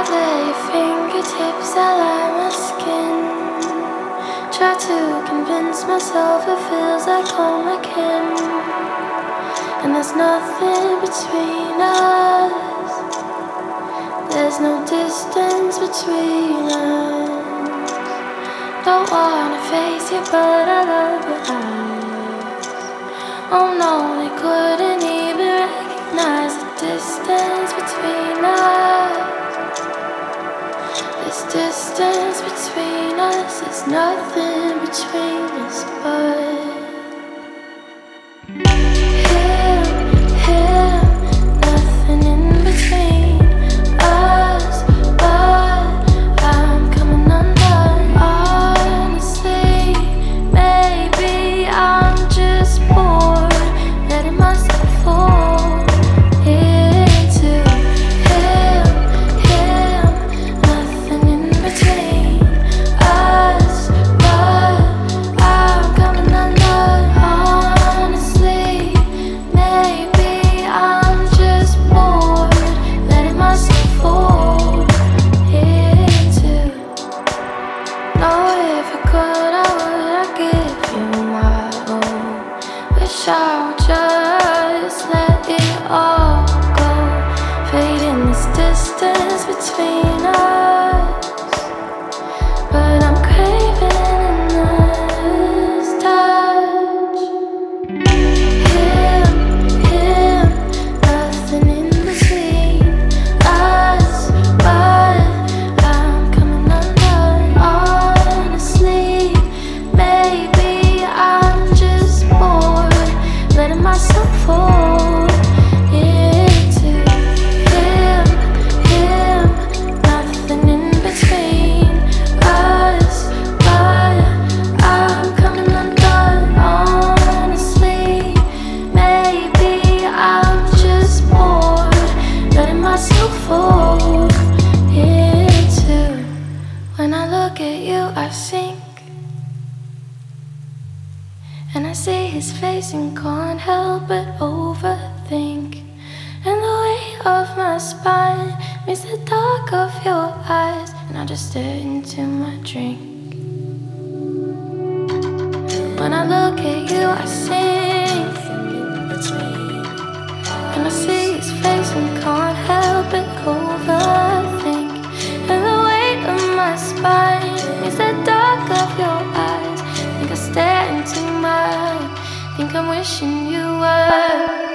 Gather your fingertips, lie my skin. Try to convince myself it feels like home again. And there's nothing between us. There's no distance between us. Don't wanna face you, but I love your eyes. Oh no, they couldn't between us. There's nothing between us but Wish just let it all go. Fading this distance between us. Look at you, I sink. And I see his face and can't help but overthink. And the weight of my spine meets the dark of your eyes. And I just stare into my drink. When I look at you, I sink. And I see into mine. Think I'm wishing you were.